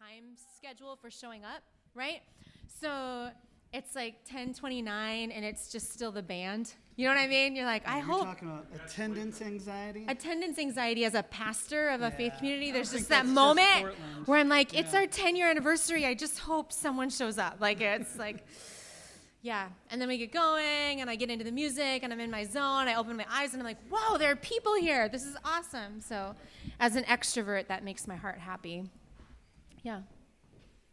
time schedule for showing up, right? So it's like 1029 and it's just still the band. You know what I mean? You're like, I You're hope talking about attendance anxiety. attendance anxiety as a pastor of a faith community, there's just that that's just moment where I'm like, it's Yeah. our 10 year anniversary. I just hope someone shows up. Like, it's like, yeah. And then we get going, and I get into the music, and I'm in my zone. I open my eyes, and I'm like, whoa, there are people here. This is awesome. So, as an extrovert, that makes my heart happy. Yeah.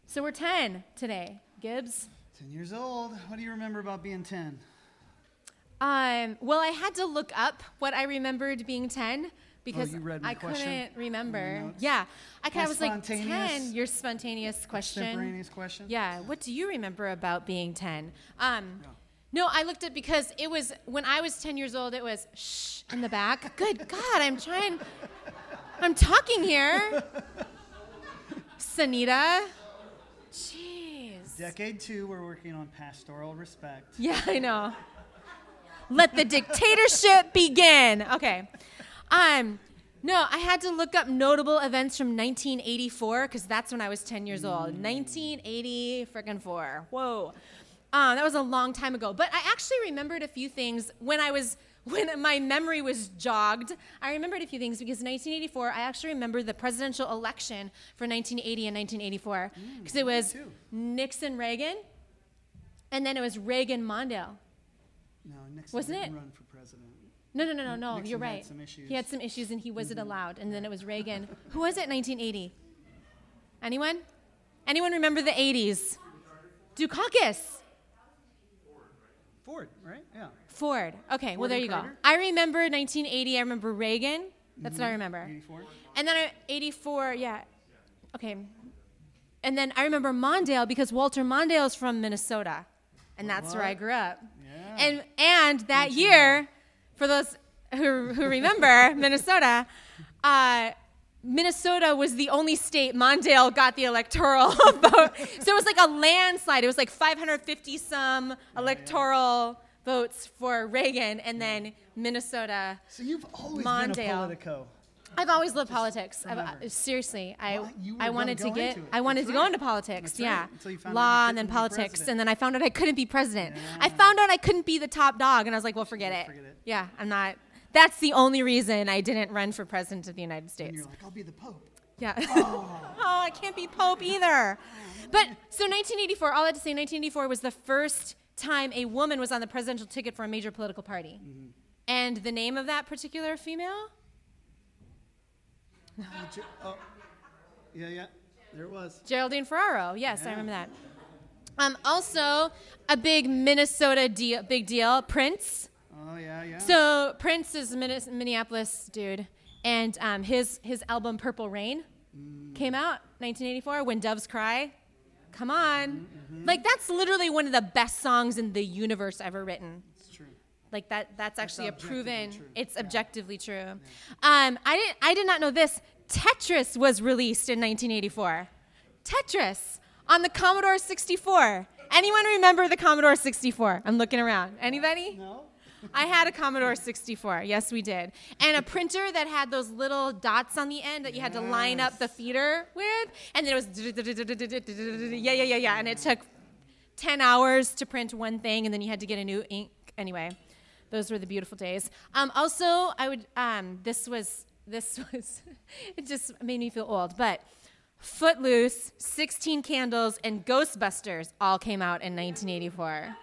So, we're 10 today. Gibbs? 10 years old. What do you remember about being 10? Um, well, I had to look up what I remembered being 10 because Oh, you read my I couldn't remember. Yeah. I kind of was like, 10, your spontaneous question. Extemporaneous question? Yeah. What do you remember about being 10? Um, Yeah. no, I looked at because it was when I was 10 years old, it was shh in the back. Good God, I'm trying, I'm talking here. Sanita. Jeez. Decade two, we're working on pastoral respect. Yeah, I know. Let the dictatorship begin. Okay. Um, no, I had to look up notable events from 1984 because that's when I was 10 years old. 1980 freaking four. Whoa. Um, that was a long time ago. But I actually remembered a few things when I was when my memory was jogged. I remembered a few things because 1984, I actually remember the presidential election for 1980 and 1984 because it was. Nixon Reagan, and then it was Reagan Mondale. No, Nixon Wasn't didn't it? run for president. No, no, no, no, no. Nixon you're had right. some issues. Mm-hmm. He had some issues and he wasn't allowed. And then it was Reagan. Who was it? 1980. Anyone? Anyone remember the 80s? Dukakis. Ford, right? Yeah. Ford. Okay, well there you go. I remember 1980. I remember Reagan. That's what I remember. 84. And then I, 84, yeah. Okay. And then I remember Mondale because Walter Mondale is from Minnesota. And that's where I grew up. Yeah. And and that year, for those who, who remember Minnesota, uh, Minnesota was the only state Mondale got the electoral vote. So it was like a landslide. It was like 550 some electoral votes for Reagan, and then Minnesota. so you've always Mondale. been a politico. I've always loved politics. I've, uh, seriously, I Well, were I wanted to get. I wanted That's to go into politics. That's right. yeah, Until you found law and then politics, president. and then I found out I couldn't be president. I found out I couldn't be the top dog, and I was like, well, forget it. Forget it. Yeah, I'm not. That's the only reason I didn't run for president of the United States. And you're like, I'll be the Pope. Yeah. oh, I can't be Pope either. But so 1984, all I had to say, 1984 was the first time a woman was on the presidential ticket for a major political party. Mm-hmm. And the name of that particular female? Oh, oh. Yeah, yeah. There it was. Geraldine Ferraro. Yes, I remember that. Um, also, a big Minnesota deal, big deal, Prince. Oh, yeah, yeah. So Prince is a Minne- Minneapolis dude, and um, his his album Purple Rain came out 1984. When Doves Cry, come on, like that's literally one of the best songs in the universe ever written. it's true. Like that that's actually a proven true. it's objectively true. Um, I didn't I did not know this. Tetris was released in 1984. Tetris on the Commodore 64. Anyone remember the Commodore 64? I'm looking around. Anybody? No? I had a Commodore 64. Yes, we did. And a printer that had those little dots on the end that you had to line up the feeder with. And then it was yeah, yeah, yeah, yeah. And it took 10 hours to print one thing, and then you had to get a new ink. Anyway, those were the beautiful days. Um, also, I would, um, this was, this was, it just made me feel old, but Footloose, 16 Candles, and Ghostbusters all came out in 1984.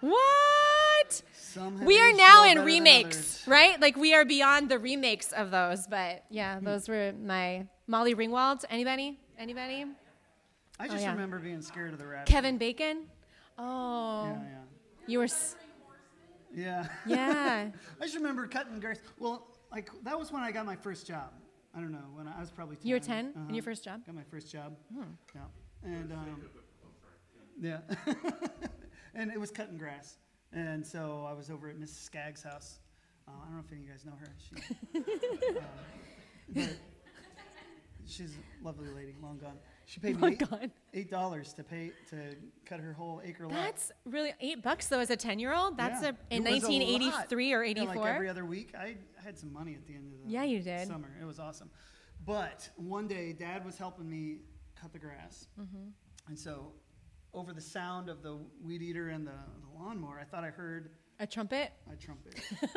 What? Some We are now in remakes, right? Like we are beyond the remakes of those, but Hmm. yeah, those were my Molly Ringwald. Anybody? Anybody? I just Oh, yeah. remember being scared of the rapture. Kevin Bacon? Oh, Yeah, yeah. you were, s- yeah. Yeah. yeah. I just remember cutting grass. Well, like that was when I got my first job. I don't know when I, I was probably 10. You were 10 in Uh-huh. your first job? Got my first job. Yeah. And um, yeah. and it was cutting grass. And so I was over at Mrs. Skaggs' house. Uh, I don't know if any of you guys know her. She, uh, she's a lovely lady, long gone. She paid me eight, eight dollars to pay to cut her whole acre lot. That's really eight bucks though as a ten year old. That's Yeah. a in It was a 1983 or lot. Yeah, 84. like every other week, I, I had some money at the end of the Yeah, you did. summer. It was awesome. But one day, Dad was helping me cut the grass. And so, over the sound of the weed eater and the, the lawnmower, I thought I heard A trumpet. a trumpet.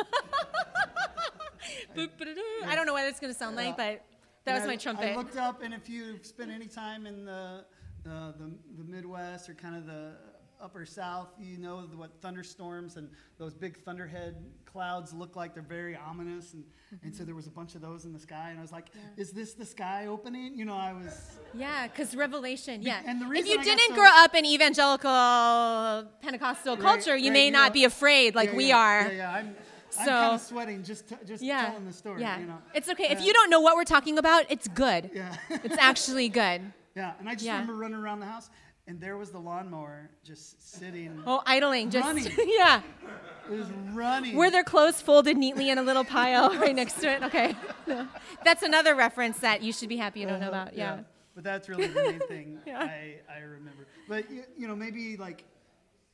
Ba-da-doo. I don't know what it's gonna sound like, but that was And my trumpet. I looked up, and if you've spent any time in the, the, the, the Midwest or kind of the upper South, you know what thunderstorms and those big thunderhead clouds look like. They're very ominous. And, and so there was a bunch of those in the sky. And I was like, is this the sky opening? You know, I was. Yeah, because Revelation. Yeah. and the reason if you I didn't so- grow up in evangelical Pentecostal Right, culture, you right, may you not know- be afraid like Yeah, we yeah, are. Yeah, yeah. I'm, I'm kind of sweating just, t- just Yeah. telling the story. yeah. You know? It's okay. If Uh, you don't know what we're talking about, it's good. Yeah. It's actually good. yeah. And I just Yeah. remember running around the house, and there was the lawnmower just sitting. Oh, idling. Just Running. yeah. It was running. Were their clothes folded neatly in a little pile right next to it? Okay. No. That's another reference that you should be happy you don't know Uh-huh, about. Yeah. But that's really the main thing Yeah. I, I remember. But, you, you know, maybe like,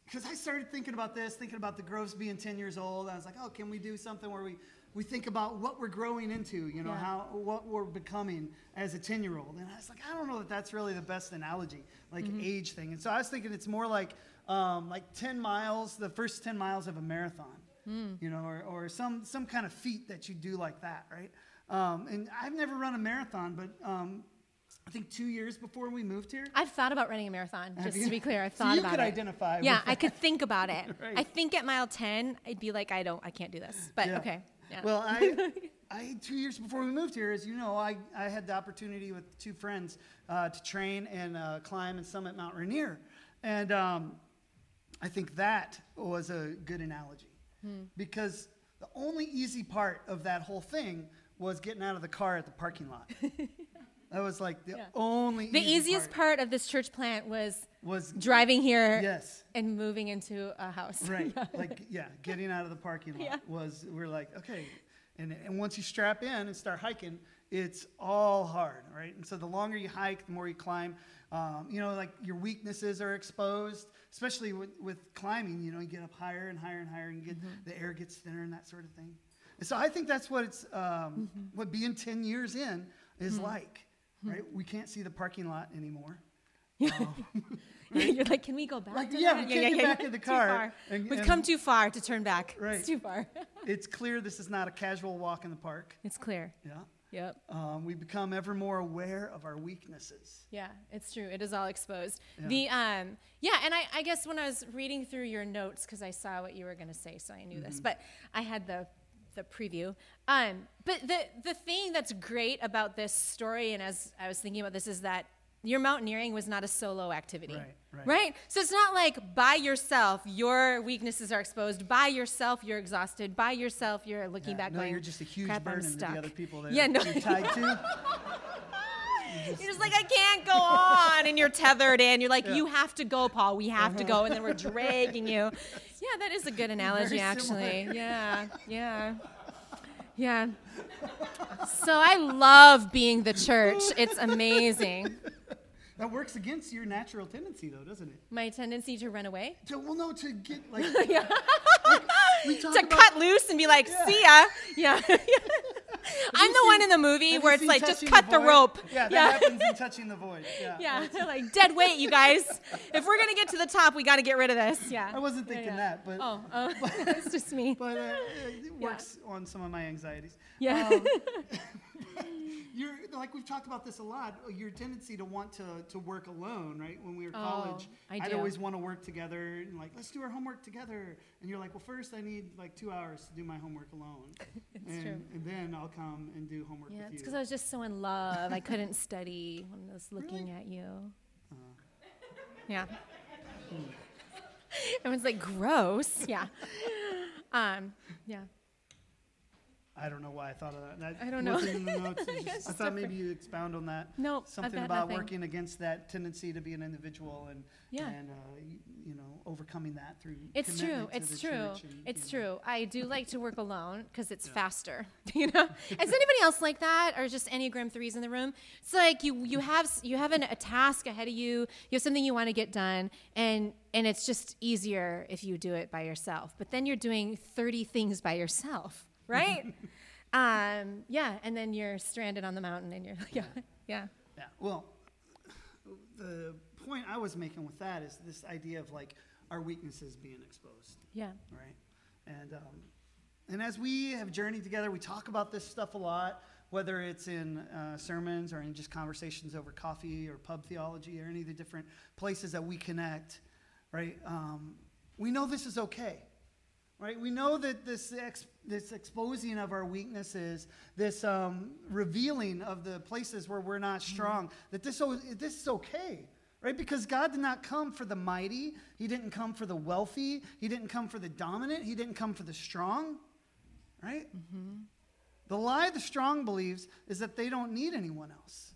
because I started thinking about this, thinking about the Groves being 10 years old. I was like, oh, can we do something where we, we think about what we're growing into, you know, Yeah. how what we're becoming as a 10 year old. And I was like, I don't know that that's really the best analogy, like Mm-hmm. age thing. And so I was thinking it's more like, um, like 10 miles, the first 10 miles of a marathon, Mm. you know, or, or some, some kind of feat that you do like that, right? Um, and I've never run a marathon, but um, I think two years before we moved here. I've thought about running a marathon, Have just you? to be clear. I've So thought you about could it. identify Yeah, I could think about it. Right. I think at mile 10, I'd be like, I don't, I can't do this. But Yeah. okay. Yeah. Well, I, I two years before we moved here, as you know, I, I had the opportunity with two friends uh, to train and uh, climb and summit Mount Rainier, and um, I think that was a good analogy Hmm. because the only easy part of that whole thing was getting out of the car at the parking lot. that was like the Yeah. only the easy easiest part of this church plant was was driving here yes. and moving into a house. Right. like, yeah, getting out of the parking lot Yeah. was, we're like, okay. And, and once you strap in and start hiking, it's all hard, right? And so the longer you hike, the more you climb. Um, you know, like your weaknesses are exposed, especially with, with climbing. You know, you get up higher and higher and higher, and get the air gets thinner and that sort of thing. And so I think that's what it's um, what being ten years in is like, right? We can't see the parking lot anymore. You're like, can we go back? Like, yeah, that? we can't get back in the car and- We've and- come too far to turn back. Right. It's too far. It's clear this is not a casual walk in the park. it's clear. Yeah. Yep. Um, we become ever more aware of our weaknesses. Yeah, it's true. It is all exposed. Yeah. The um, yeah, and I, I guess when I was reading through your notes because I saw what you were going to say, so I knew Mm-hmm. this, but I had the the preview. Um, but the the thing that's great about this story, and as I was thinking about this, is that your mountaineering was not a solo activity. Right, right. So it's not like by yourself your weaknesses are exposed. By yourself you're exhausted. By yourself you're looking Yeah, back no, going, you're just a huge "Crap, burden to stuck." the other people that Yeah, no. you're tied to. You're just like, I can't go on. And you're tethered in. You're like, Yeah. you have to go, Paul. We have to go. And then we're dragging you. Yeah, that is a good analogy, actually. Yeah, yeah. Yeah. So I love being the church. It's amazing. That works against your natural tendency, though, doesn't it? My tendency to run away, To, well, no, to get like yeah. talk to about. cut loose and be like, see ya. Yeah. I'm the one in the movie where it's like, just cut the Void? rope. Yeah, that Yeah. happens in touching the void. Yeah. Yeah, they're like dead weight, you guys. If we're gonna get to the top, we got to get rid of this. Yeah. I wasn't thinking yeah. that, but Oh, oh, it's just me. but uh, it works on some of my anxieties. Yeah. Um, you're like we've talked about this a lot. Your tendency to want to to work alone, right? When we were Oh, college, I would always want to work together and like let's do our homework together. And you're like, well, first I need like two hours to do my homework alone, and, and then I'll come and do homework Yeah, with it's you. because I was just so in love. I couldn't study when I was looking at you. Yeah. Everyone's like, gross. Yeah. Um, yeah. I don't know why I thought of that. I don't know. notes. It was It's just- I thought different. maybe you expound on that. Nope, I've Something about nothing. working against that tendency to be an individual and Yeah. and uh, you, you know overcoming that through. It's true. It's the true. and, It's know. true. I do like to work alone because it's faster. You know. Is anybody else like that, or just Enneagram threes in the room? It's like you you have you have an, a task ahead of you. You have something you want to get done, and and it's just easier if you do it by yourself. But then you're doing thirty things by yourself, right? um, yeah, and then you're stranded on the mountain, and you're like, yeah, yeah. Yeah. Well, the point I was making with that is this idea of like our weaknesses being exposed, Yeah. right? And um, and as we have journeyed together, we talk about this stuff a lot, whether it's in uh, sermons or in just conversations over coffee or pub theology or any of the different places that we connect, right? Um, we know this is okay, right? We know that this ex- this exposing of our weaknesses, this um, revealing of the places where we're not strong, that this o- this is okay. Right? Because God did not come for the mighty. He didn't come for the wealthy. He didn't come for the dominant. He didn't come for the strong. Right? The lie the strong believes is that they don't need anyone else.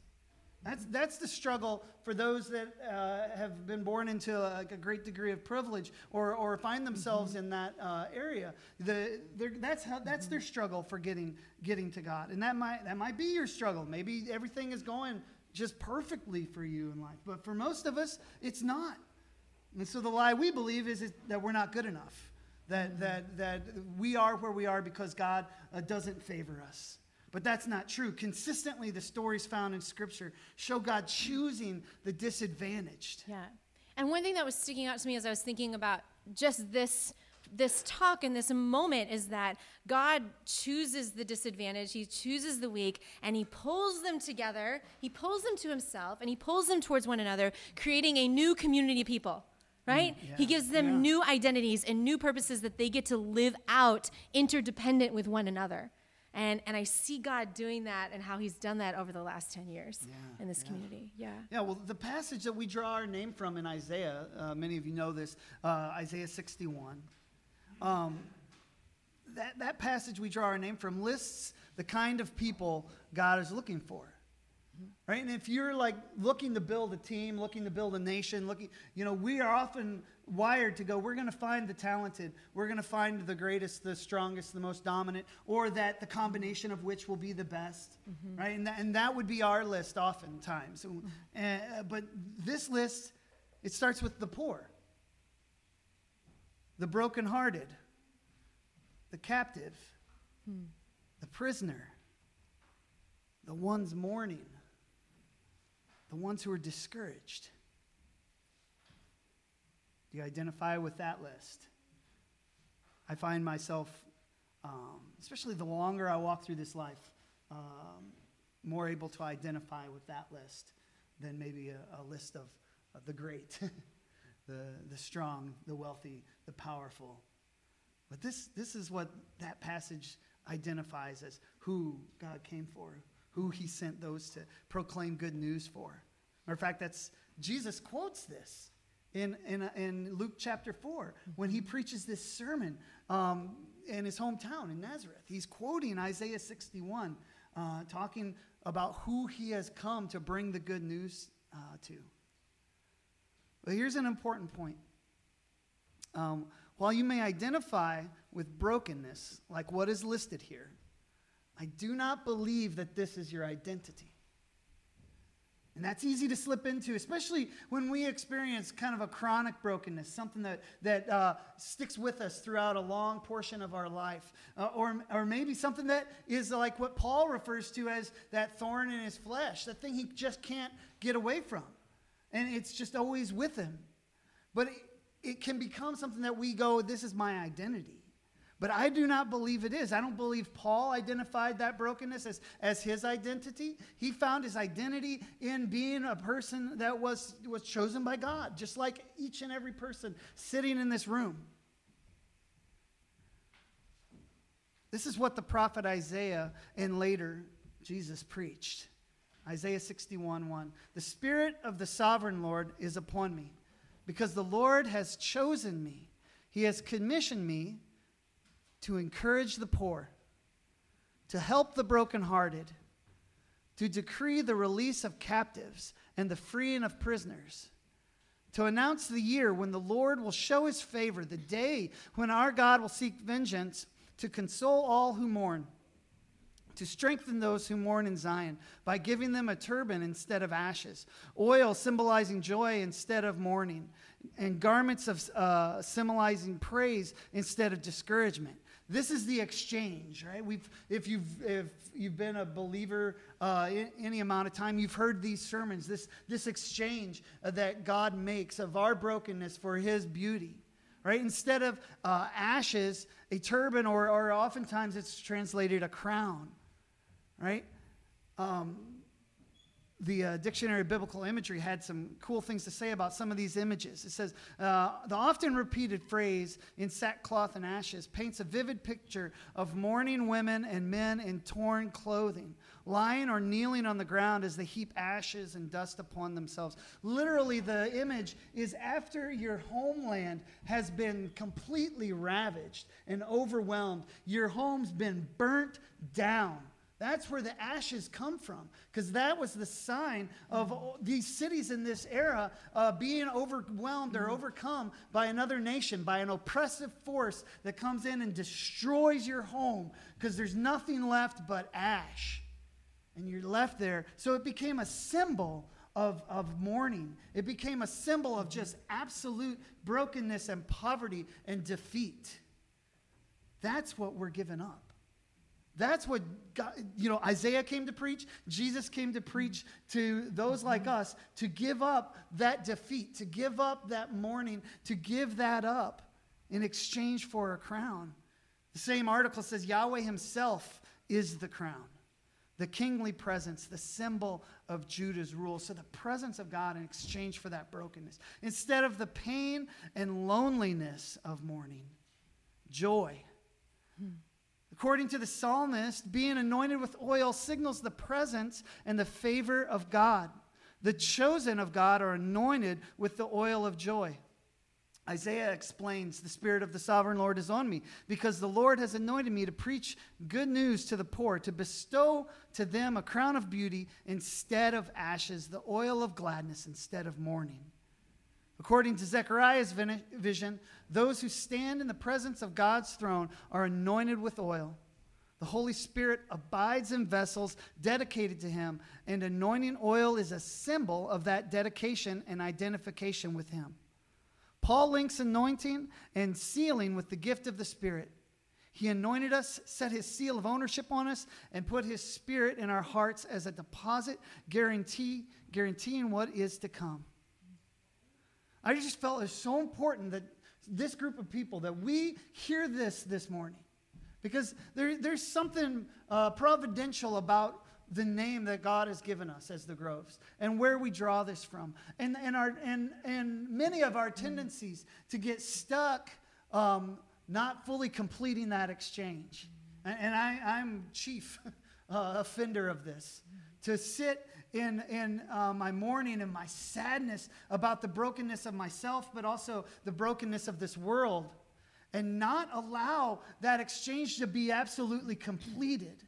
That's, that's the struggle for those that uh, have been born into a, a great degree of privilege or, or find themselves in that uh, area. The, they're- that's, how, that's their struggle for getting, getting to God. And that might, that might be your struggle. Maybe everything is going just perfectly for you in life. But for most of us, it's not. And so the lie we believe is, is that we're not good enough, that, that, that we are where we are because God uh, doesn't favor us. But that's not true. Consistently, the stories found in Scripture show God choosing the disadvantaged. Yeah. And one thing that was sticking out to me as I was thinking about just this this talk and this moment is that God chooses the disadvantaged, he chooses the weak, and he pulls them together, he pulls them to himself, and he pulls them towards one another, creating a new community of people. Right? Mm, yeah, he gives them yeah. new identities and new purposes that they get to live out interdependent with one another. And, and I see God doing that and how he's done that over the last 10 years Yeah, in this yeah. community. Yeah. Yeah, well, the passage that we draw our name from in Isaiah, uh, many of you know this, uh, Isaiah 61. Um, that, that passage we draw our name from lists the kind of people God is looking for. Right? And if you're like looking to build a team, looking to build a nation, looking, you know, we are often wired to go, we're going to find the talented, we're going to find the greatest, the strongest, the most dominant, or that the combination of which will be the best. Mm-hmm. Right? And that, and that would be our list oftentimes. Mm-hmm. Uh, but this list, it starts with the poor, the brokenhearted, the captive, hmm. the prisoner, the ones mourning, the ones who are discouraged. Do you identify with that list? I find myself, um, especially the longer I walk through this life, um, more able to identify with that list than maybe a, a list of, of the great, the, the strong, the wealthy, the powerful. But this, this is what that passage identifies as who God came for, who he sent those to proclaim good news for. Matter of fact, that's Jesus quotes this in, in, in Luke chapter 4 when he preaches this sermon um, in his hometown in Nazareth. He's quoting Isaiah 61, uh, talking about who he has come to bring the good news uh, to. But here's an important point. Um, while you may identify with brokenness, like what is listed here, I do not believe that this is your identity. And that's easy to slip into, especially when we experience kind of a chronic brokenness, something that, that uh, sticks with us throughout a long portion of our life. Uh, or, or maybe something that is like what Paul refers to as that thorn in his flesh, that thing he just can't get away from. And it's just always with him. But it, it can become something that we go, this is my identity. But I do not believe it is. I don't believe Paul identified that brokenness as, as his identity. He found his identity in being a person that was, was chosen by God, just like each and every person sitting in this room. This is what the prophet Isaiah and later Jesus preached. Isaiah 61 1. The Spirit of the sovereign Lord is upon me, because the Lord has chosen me. He has commissioned me to encourage the poor, to help the brokenhearted, to decree the release of captives and the freeing of prisoners, to announce the year when the Lord will show his favor, the day when our God will seek vengeance, to console all who mourn, to strengthen those who mourn in Zion by giving them a turban instead of ashes, oil symbolizing joy instead of mourning, and garments of uh, symbolizing praise instead of discouragement This is the exchange, right? We've, if, you've, if you've been a believer uh, in, any amount of time, you've heard these sermons, this, this exchange uh, that God makes of our brokenness for his beauty, right? Instead of uh, ashes, a turban, or, or oftentimes it's translated a crown, right? Um, the uh, Dictionary of Biblical Imagery had some cool things to say about some of these images. It says uh, the often repeated phrase in sackcloth and ashes paints a vivid picture of mourning women and men in torn clothing, lying or kneeling on the ground as they heap ashes and dust upon themselves. Literally, the image is after your homeland has been completely ravaged and overwhelmed, your home's been burnt down that's where the ashes come from, because that was the sign of these cities in this era uh, being overwhelmed or overcome by another nation, by an oppressive force that comes in and destroys your home, because there's nothing left but ash. And you're left there. So it became a symbol of, of mourning. It became a symbol of just absolute brokenness and poverty and defeat. That's what we're giving up. That's what God, you know, Isaiah came to preach. Jesus came to preach to those like us to give up that defeat, to give up that mourning, to give that up in exchange for a crown. The same article says Yahweh himself is the crown, the kingly presence, the symbol of Judah's rule. So the presence of God in exchange for that brokenness. Instead of the pain and loneliness of mourning, joy. Hmm According to the psalmist, being anointed with oil signals the presence and the favor of God. The chosen of God are anointed with the oil of joy. Isaiah explains, The Spirit of the sovereign Lord is on me, because the Lord has anointed me to preach good news to the poor, to bestow to them a crown of beauty instead of ashes, the oil of gladness instead of mourning. According to Zechariah's vision, those who stand in the presence of God's throne are anointed with oil. The Holy Spirit abides in vessels dedicated to Him, and anointing oil is a symbol of that dedication and identification with Him. Paul links anointing and sealing with the gift of the Spirit. He anointed us, set his seal of ownership on us, and put his spirit in our hearts as a deposit guarantee, guaranteeing what is to come. I just felt it's so important that this group of people, that we hear this this morning. Because there, there's something uh, providential about the name that God has given us as the Groves and where we draw this from. And, and, our, and, and many of our tendencies to get stuck um, not fully completing that exchange. And, and I, I'm chief uh, offender of this. To sit in, in uh, my mourning and my sadness about the brokenness of myself, but also the brokenness of this world, and not allow that exchange to be absolutely completed.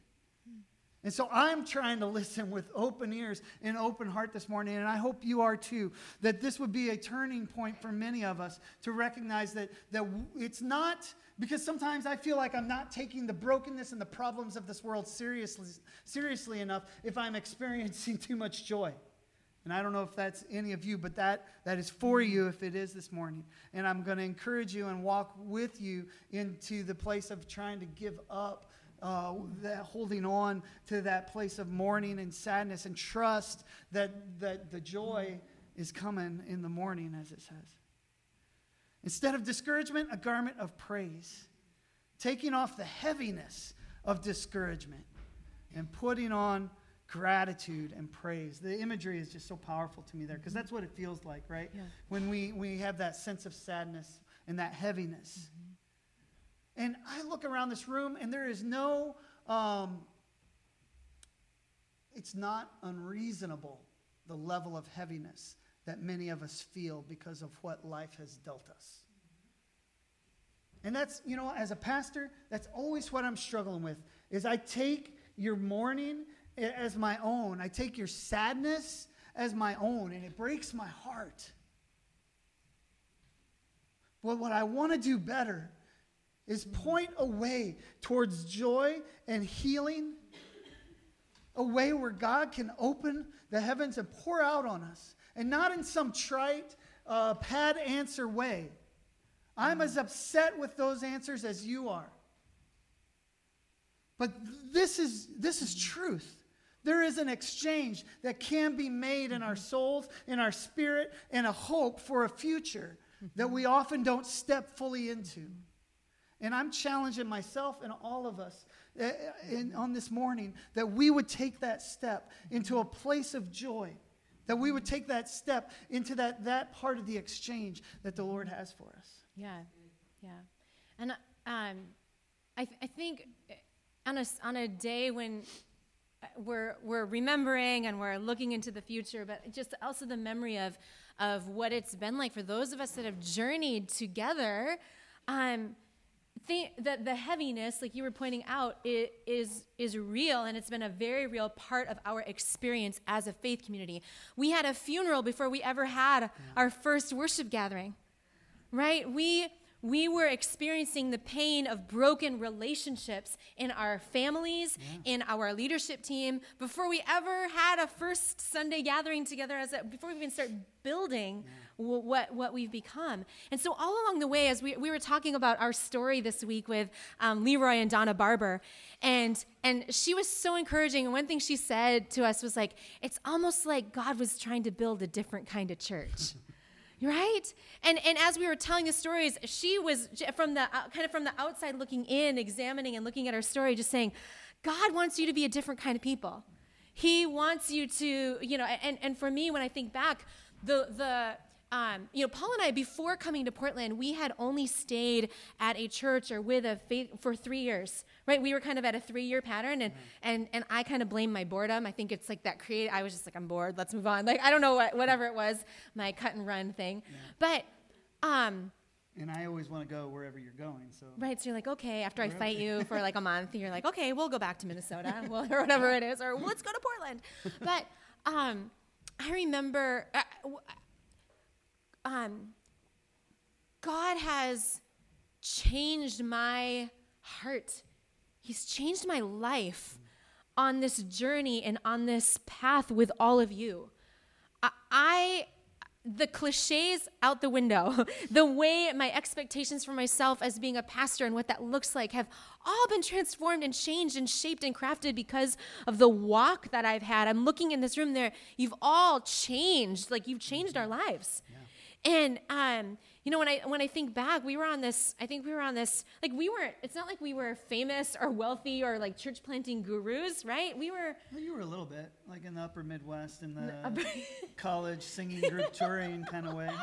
And so I'm trying to listen with open ears and open heart this morning, and I hope you are too, that this would be a turning point for many of us to recognize that, that it's not because sometimes I feel like I'm not taking the brokenness and the problems of this world seriously, seriously enough if I'm experiencing too much joy. And I don't know if that's any of you, but that, that is for you if it is this morning. And I'm going to encourage you and walk with you into the place of trying to give up uh, that holding on to that place of mourning and sadness and trust that, that the joy is coming in the morning, as it says. Instead of discouragement, a garment of praise, taking off the heaviness of discouragement and putting on gratitude and praise. The imagery is just so powerful to me there because that's what it feels like, right? Yeah. When we, we have that sense of sadness and that heaviness. Mm-hmm. And I look around this room, and there is no, um, it's not unreasonable the level of heaviness that many of us feel because of what life has dealt us. And that's, you know, as a pastor, that's always what I'm struggling with is I take your mourning as my own. I take your sadness as my own and it breaks my heart. But what I want to do better is point a way towards joy and healing, a way where God can open the heavens and pour out on us, and not in some trite, uh, pad answer way. I'm as upset with those answers as you are. But this is, this is truth. There is an exchange that can be made in our souls, in our spirit, and a hope for a future that we often don't step fully into. And I'm challenging myself and all of us uh, in, on this morning that we would take that step into a place of joy, that we would take that step into that, that part of the exchange that the Lord has for us. Yeah, yeah. And um, I, th- I think on a, on a day when we're, we're remembering and we're looking into the future, but just also the memory of, of what it's been like for those of us that have journeyed together. Um, think that the heaviness, like you were pointing out, is, is real and it's been a very real part of our experience as a faith community. We had a funeral before we ever had our first worship gathering, right? We we were experiencing the pain of broken relationships in our families, yeah. in our leadership team, before we ever had a first Sunday gathering together, as a, before we even start building yeah. What, what we've become. And so, all along the way, as we, we were talking about our story this week with um, Leroy and Donna Barber, and, and she was so encouraging. And one thing she said to us was like, it's almost like God was trying to build a different kind of church. right and and as we were telling the stories she was from the uh, kind of from the outside looking in examining and looking at our story just saying god wants you to be a different kind of people he wants you to you know and and for me when i think back the the um, you know, Paul and I, before coming to Portland, we had only stayed at a church or with a faith for three years, right? We were kind of at a three-year pattern, and and and I kind of blame my boredom. I think it's like that create. I was just like, I'm bored. Let's move on. Like I don't know what whatever it was, my cut and run thing, yeah. but um. And I always want to go wherever you're going. So right, so you're like, okay. After I fight you for like a month, you're like, okay, we'll go back to Minnesota, well, or whatever it is, or let's go to Portland. But um, I remember. Uh, um, God has changed my heart. He's changed my life on this journey and on this path with all of you. I, I the cliches out the window, the way my expectations for myself as being a pastor and what that looks like have all been transformed and changed and shaped and crafted because of the walk that I've had. I'm looking in this room there. You've all changed, like you've changed our lives. Yeah. And um, you know, when I when I think back, we were on this. I think we were on this. Like we weren't. It's not like we were famous or wealthy or like church planting gurus, right? We were. Well, you were a little bit like in the Upper Midwest in the college singing group touring kind of way.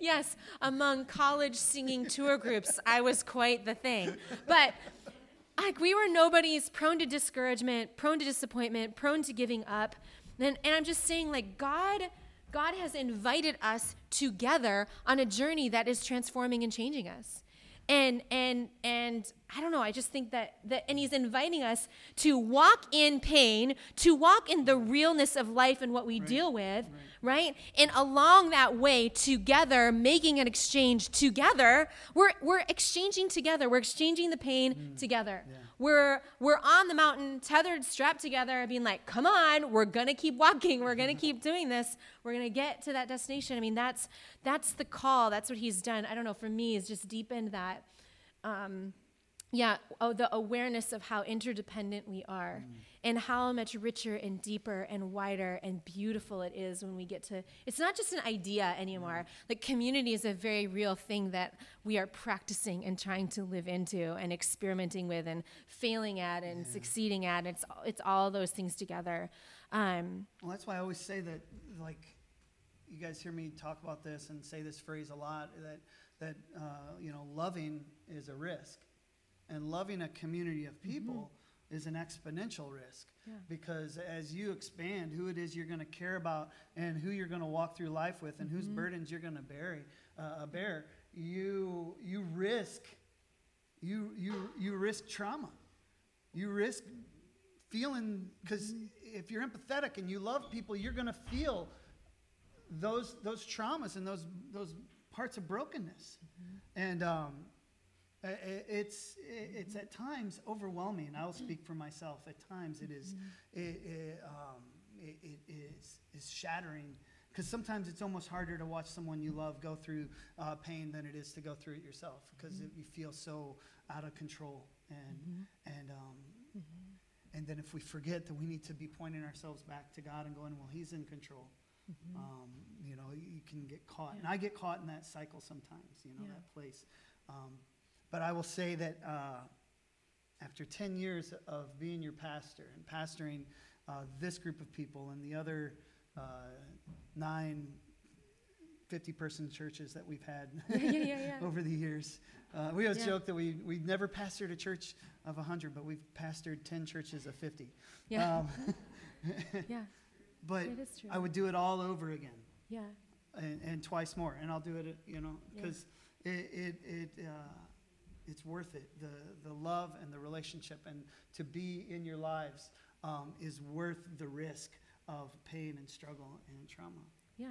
Yes, among college singing tour groups, I was quite the thing. But like we were nobody's prone to discouragement, prone to disappointment, prone to giving up. And, and I'm just saying, like God God has invited us together on a journey that is transforming and changing us. And and and I don't know, I just think that that and he's inviting us to walk in pain, to walk in the realness of life and what we right. deal with, right. right? And along that way together, making an exchange together, we're we're exchanging together. We're exchanging the pain mm. together. Yeah. We're we're on the mountain, tethered, strapped together, being like, "Come on, we're gonna keep walking. We're gonna keep doing this. We're gonna get to that destination." I mean, that's that's the call. That's what He's done. I don't know. For me, it's just deepened that. Um, yeah, oh, the awareness of how interdependent we are mm. and how much richer and deeper and wider and beautiful it is when we get to it's not just an idea anymore. Mm. Like community is a very real thing that we are practicing and trying to live into and experimenting with and failing at and yeah. succeeding at. It's it's all those things together. Um, well, that's why I always say that like you guys hear me talk about this and say this phrase a lot that that uh, you know loving is a risk and loving a community of mm-hmm. people mm-hmm. is an exponential risk yeah. because as you expand who it is you're going to care about and who you're going to walk through life with and mm-hmm. whose burdens you're going to bear, uh, bear you you risk you you you risk trauma you risk feeling because mm-hmm. if you're empathetic and you love people you're going to feel those those traumas and those those parts of brokenness mm-hmm. and um, it's it's at times overwhelming. I'll speak for myself. At times, it is mm-hmm. it, it, um, it, it is is shattering because sometimes it's almost harder to watch someone you love go through uh, pain than it is to go through it yourself because mm-hmm. you feel so out of control and mm-hmm. and um, mm-hmm. and then if we forget that we need to be pointing ourselves back to God and going, well, He's in control. Mm-hmm. Um, you know, you can get caught. And I get caught in that cycle sometimes, you know, Yeah. that place. But I will say that uh, after 10 years of being your pastor and pastoring uh, this group of people and the other uh, nine 50 person churches that we've had Yeah, yeah, yeah, over the years. Uh, we always joke that we, we've never pastored a church of 100, but we've pastored 10 churches of 50. Yeah. Um, yeah. but It is true. I would do it all over again Yeah. and, and twice more, and I'll do it, you know, because it, it, it uh, it's worth it. The, the love and the relationship and to be in your lives um, is worth the risk of pain and struggle and trauma. Yeah.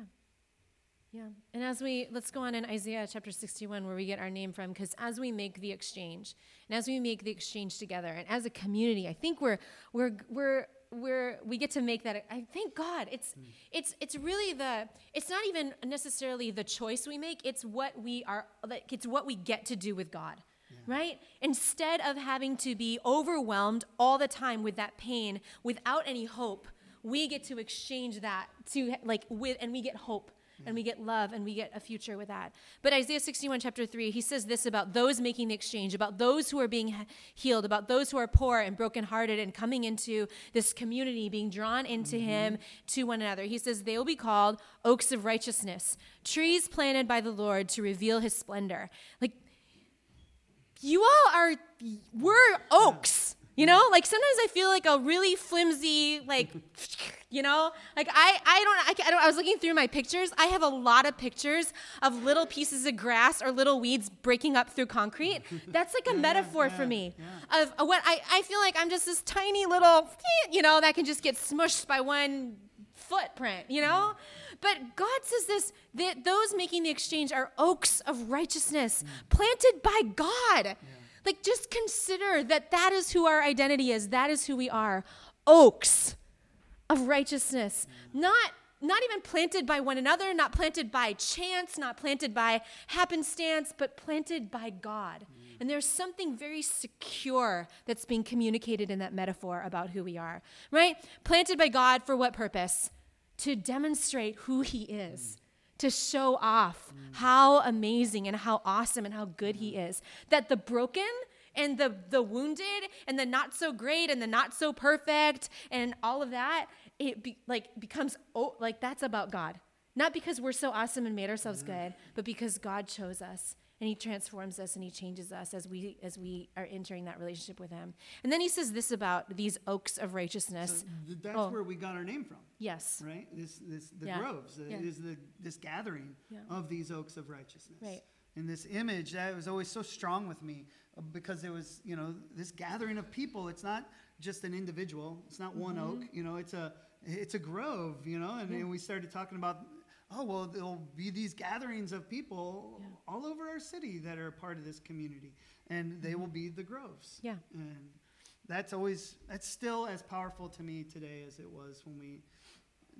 Yeah. And as we, let's go on in Isaiah chapter 61, where we get our name from, because as we make the exchange, and as we make the exchange together, and as a community, I think we're, we're, we're, we're, we get to make that. I thank God. It's, it's, it's really the, it's not even necessarily the choice we make. It's what we are, like, it's what we get to do with God. Right? Instead of having to be overwhelmed all the time with that pain without any hope, we get to exchange that to like with and we get hope and we get love and we get a future with that. But Isaiah 61 chapter 3, he says this about those making the exchange, about those who are being healed, about those who are poor and brokenhearted and coming into this community, being drawn into mm-hmm. him to one another. He says they will be called oaks of righteousness, trees planted by the Lord to reveal his splendor. Like you all are we're oaks you know? Like sometimes i feel like a really flimsy like you know? Like i i don't I, I don't i was looking through my pictures. I have a lot of pictures of little pieces of grass or little weeds breaking up through concrete. That's like a metaphor for yeah, me yeah. of of what i i feel like i'm just this tiny little you know that can just get smushed by one footprint, you know? But God says this that those making the exchange are oaks of righteousness planted by God. Like, just consider that that is who our identity is, that is who we are oaks of righteousness. Mm. Not not even planted by one another, not planted by chance, not planted by happenstance, but planted by God. Mm. And there's something very secure that's being communicated in that metaphor about who we are, right? Planted by God for what purpose? To demonstrate who He is, to show off how amazing and how awesome and how good He is. That the broken and the the wounded and the not so great and the not so perfect and all of that it be, like becomes oh like that's about God not because we're so awesome and made ourselves mm-hmm. good but because God chose us and he transforms us and he changes us as we as we are entering that relationship with him and then he says this about these oaks of righteousness Th- That's Oh. where we got our name from, yes right? This, this, the Yeah. groves. Yeah. It is the, this gathering Yeah. of these oaks of righteousness. Right. And this image that was always so strong with me uh, because it was, you know, this gathering of people. It's not just an individual. It's not one Mm-hmm. oak. You know, it's a it's a grove. You know, and, and we started talking about. Oh well, there'll be these gatherings of people all over our city that are part of this community, and they will be the groves. Mm-hmm. Yeah. And that's always that's still as powerful to me today as it was when we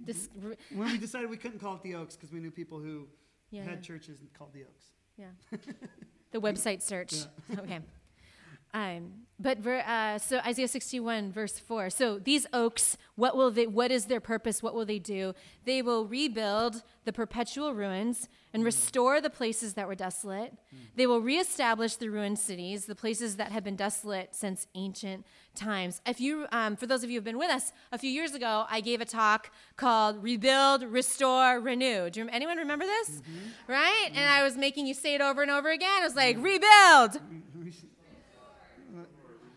this when we decided we couldn't call it the Oaks because we knew people who yeah had churches called the Oaks. Yeah. the website search. Okay. Um, but ver, uh, so Isaiah 61 verse 4. So these oaks, what will they what is their purpose? What will they do? They will rebuild the perpetual ruins and restore the places that were desolate. They will reestablish the ruined cities, the places that have been desolate since ancient times. If you, um, for those of you who've been with us, a few years ago, I gave a talk called "Rebuild, Restore, Renew." Do you, anyone remember this? Right? And I was making you say it over and over again. I was like, "Rebuild,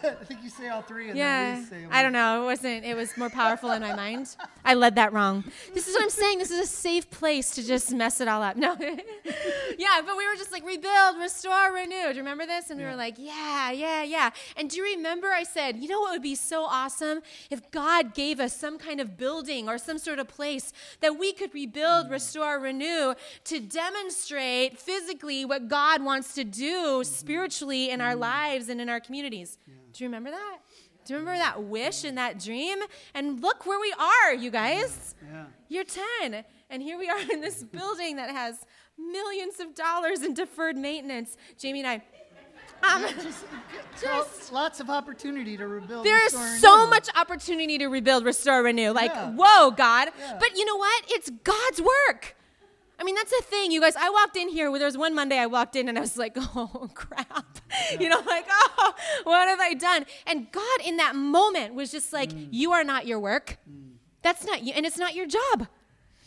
I think you say all three and Yeah, then we say I don't know. It wasn't. It was more powerful in my mind. I led that wrong. This is what I'm saying. This is a safe place to just mess it all up. No, yeah, but we were just like rebuild, restore, renew. Do you remember this? And we were like, yeah, yeah, yeah. And do you remember I said, you know what would be so awesome if God gave us some kind of building or some sort of place that we could rebuild, Mm. restore, renew to demonstrate physically what God wants to do Mm-hmm. spiritually in our Mm. lives and in our communities. Do you remember that? Do you remember that wish and that dream? And look where we are, you guys. Yeah. You're 10. And here we are in this building that has millions of dollars in deferred maintenance. Jamie and I, Um, just, just- lots of opportunity to rebuild. there is so much opportunity to rebuild, restore, renew. Like, Yeah. whoa, God. Yeah. But you know what? It's God's work. I mean, that's the thing, you guys. I walked in here. There was one Monday I walked in and I was like, oh, crap. You know, like, oh, what have I done? And God, in that moment, was just like, Mm. you are not your work. That's not you. And it's not your job.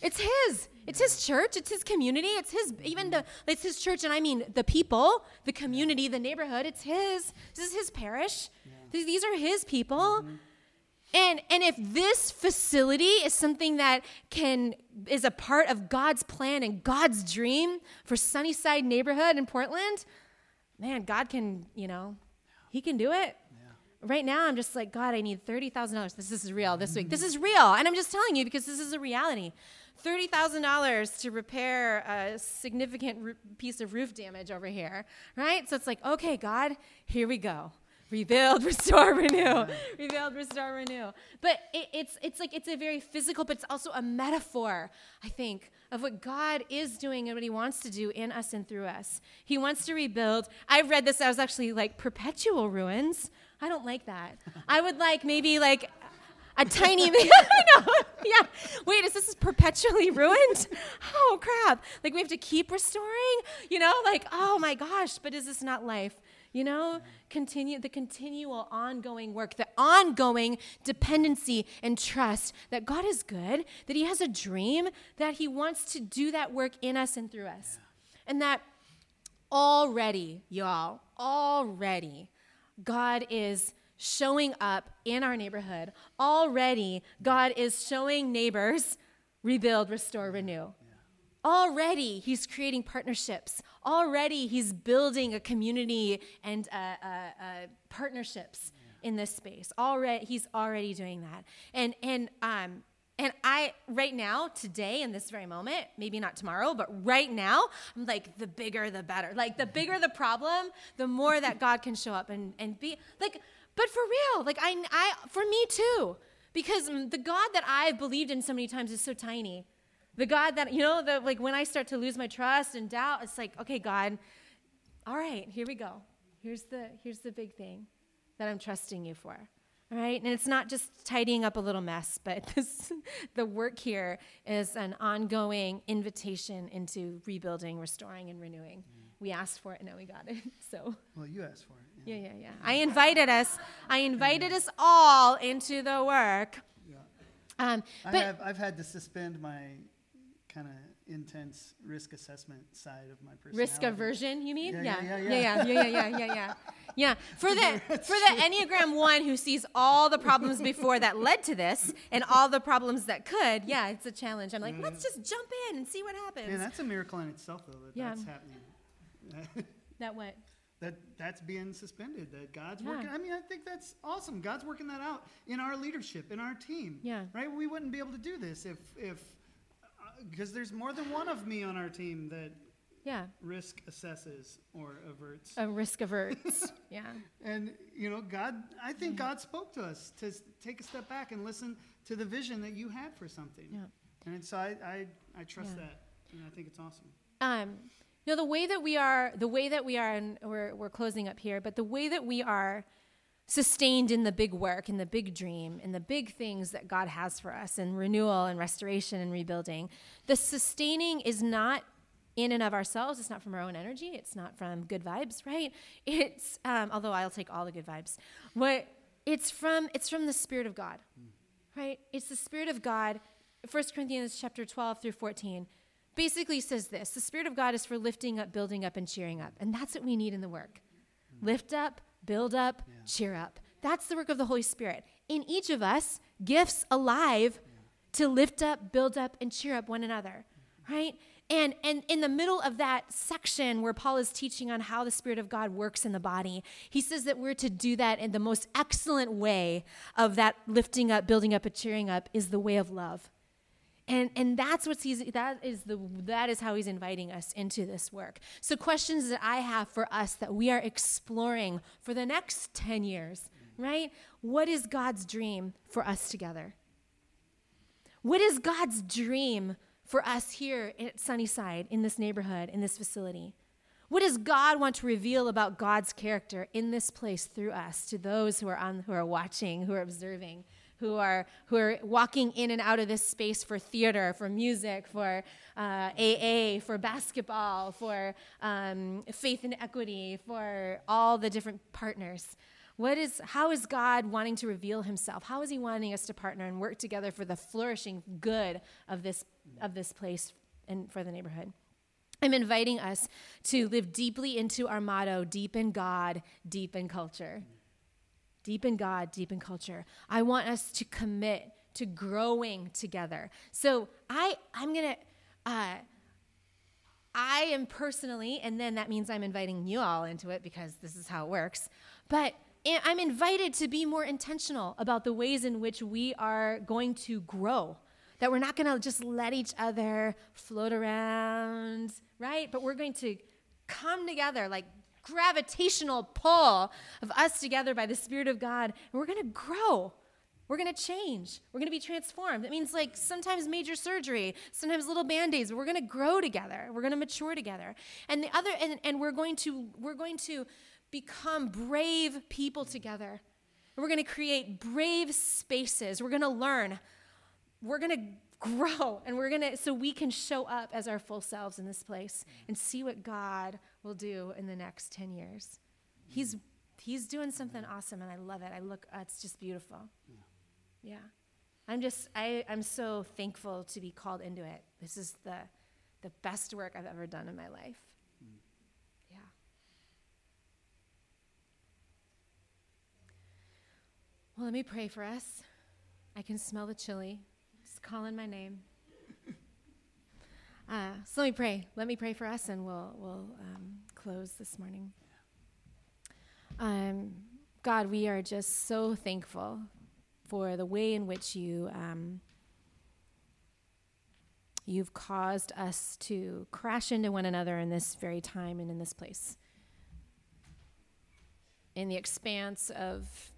It's His. It's His church. It's His community. It's His, even the, it's His church. And I mean the people, the community, the neighborhood. It's His. This is His parish. These, these are His people. And and if this facility is something that can is a part of God's plan and God's dream for Sunnyside neighborhood in Portland, man, God can, you know, he can do it. Right now I'm just like, God, I need $30,000. This, this is real this week. This is real. And I'm just telling you because this is a reality. $30,000 to repair a significant piece of roof damage over here, right? So it's like, okay, God, here we go rebuild, restore, renew. Rebuild, restore, renew. But it, it's it's like it's a very physical, but it's also a metaphor, I think, of what God is doing and what He wants to do in us and through us. He wants to rebuild. I've read this. I was actually like perpetual ruins. I don't like that. I would like maybe like a tiny I know. Yeah. Wait, is this perpetually ruined? Oh crap. Like we have to keep restoring? You know, like, oh my gosh, but is this not life? You know, continue the continual ongoing work, the ongoing dependency and trust that God is good, that He has a dream, that He wants to do that work in us and through us. And that already, y'all, already, God is showing up in our neighborhood. Already, God is showing neighbors rebuild, restore, renew. Already, He's creating partnerships. Already, He's building a community and uh, uh, uh, partnerships in this space. Already, He's already doing that. And and um, and I, right now, today, in this very moment, maybe not tomorrow, but right now, I'm like, the bigger the better. Like, the bigger the problem, the more that God can show up and, and be like, but for real, like, I, I, for me too, because the God that I've believed in so many times is so tiny. The God that, you know, the, like when I start to lose my trust and doubt, it's like, okay, God, all right, here we go. Here's the, here's the big thing that I'm trusting you for. All right, and it's not just tidying up a little mess, but this, the work here is an ongoing invitation into rebuilding, restoring, and renewing. We asked for it, and now we got it. So, Well, you asked for it. Yeah. yeah, yeah, yeah. I invited us. I invited us all into the work. Yeah. Um, I have, I've had to suspend my kind of intense risk assessment side of my personality. Risk aversion, you mean? Yeah, yeah, yeah, yeah, yeah, yeah, yeah, yeah. yeah, yeah. yeah. For the for the Enneagram one who sees all the problems before that led to this and all the problems that could, yeah, it's a challenge. I'm like, yeah. let's just jump in and see what happens. Yeah, that's a miracle in itself, though. That yeah. that's happening. that what? That that's being suspended. That God's yeah. working. I mean, I think that's awesome. God's working that out in our leadership, in our team. Yeah. Right. We wouldn't be able to do this if if because there's more than one of me on our team that Yeah. risk assesses or averts. A risk averts. yeah. And you know, God, I think God spoke to us to take a step back and listen to the vision that you had for something. Yeah. And so I, I, I trust Yeah. that, and I think it's awesome. um, you know the way that we are the way that we are and we're, we're closing up here but the way that we are sustained in the big work in the big dream in the big things that god has for us in renewal and restoration and rebuilding. The sustaining is not in and of ourselves. It's not from our own energy. It's not from good vibes right? It's um, although i'll take all the good vibes. What it's from it's from the spirit of god right? It's the spirit of god. 1 corinthians chapter 12 through 14 basically says this the spirit of god is for lifting up building up and cheering up. And that's what we need in the work. Lift up build up cheer up. That's the work of the holy spirit. In each of us gifts alive to lift up build up and cheer up one another right? And and in the middle of that section where paul is teaching on how the spirit of god works in the body he says that we're to do that in the most excellent way of that lifting up building up and cheering up is the way of love and and that's what's he's that is the that is how he's inviting us into this work. So questions that i have for us that we are exploring for the next 10 years right? What is god's dream for us together? What is god's dream for us here at sunnyside in this neighborhood in this facility? What does God want to reveal about God's character in this place through us to those who are on who are watching, who are observing, who are who are walking in and out of this space for theater, for music, for uh, AA, for basketball, for um, faith and equity, for all the different partners? What is, how is God wanting to reveal himself? How is he wanting us to partner and work together for the flourishing good of this, of this place and for the neighborhood? I'm inviting us to live deeply into our motto deep in God, deep in culture. Deep in God, deep in culture. I want us to commit to growing together. So I, I'm to, uh, I am personally, and then that means I'm inviting you all into it because this is how it works. But I'm invited to be more intentional about the ways in which we are going to grow. That we're not to just let each other float around, right? But we're going to come together like gravitational pull of us together by the Spirit of God, and we're going to grow. We're going to change. We're going to be transformed. It means like sometimes major surgery, sometimes little band-aids, but we're going to grow together. We're going to mature together. And the other and, and we're going to we're going to become brave people together. We're going to create brave spaces. We're going to learn. We're going to grow and we're going to so we can show up as our full selves in this place and see what God will do in the next 10 years. He's he's doing something awesome and I love it. I look uh, it's just beautiful. Yeah. yeah. I'm just I I'm so thankful to be called into it. This is the the best work I've ever done in my life. Yeah. Well, let me pray for us. I can smell the chili. It's calling my name. Uh, so let me pray. Let me pray for us, and we'll we'll um, close this morning. Um, God, we are just so thankful for the way in which you um, you've caused us to crash into one another in this very time and in this place. In the expanse of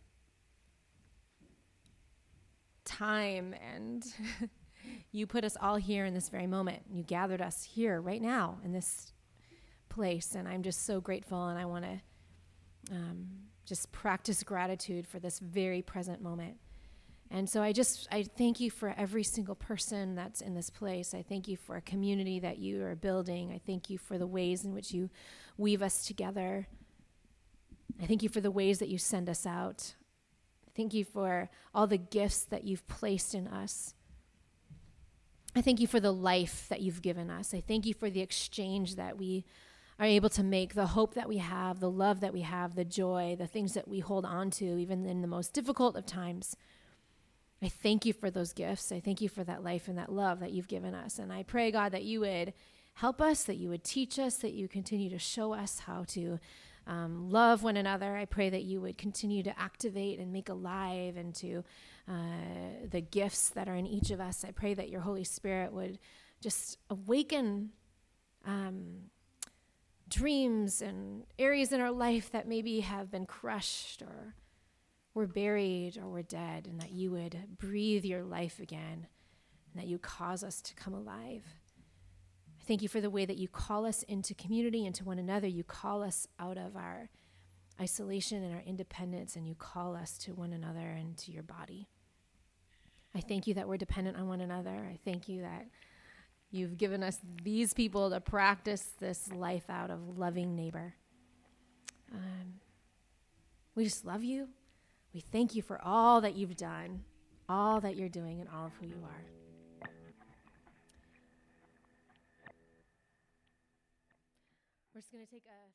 time and you put us all here in this very moment. You gathered us here right now in this place. And I'm just so grateful. And I want to um, just practice gratitude for this very present moment. And so I just I thank you for every single person that's in this place. I thank you for a community that you are building. I thank you for the ways in which you weave us together. I thank you for the ways that you send us out. Thank you for all the gifts that you've placed in us. I thank you for the life that you've given us. I thank you for the exchange that we are able to make, the hope that we have, the love that we have, the joy, the things that we hold on to, even in the most difficult of times. I thank you for those gifts. I thank you for that life and that love that you've given us. And I pray, God, that you would help us, that you would teach us, that you continue to show us how to um, love one another. I pray that you would continue to activate and make alive into uh, the gifts that are in each of us. I pray that your Holy Spirit would just awaken um, dreams and areas in our life that maybe have been crushed or were buried or were dead, and that you would breathe your life again and that you cause us to come alive. I thank you for the way that you call us into community, into one another. You call us out of our isolation and our independence, and you call us to one another and to your body. I thank you that we're dependent on one another. I thank you that you've given us these people to practice this life out of loving neighbor. Um, we just love you. We thank you for all that you've done, all that you're doing, and all of who you are. We're just going to take a.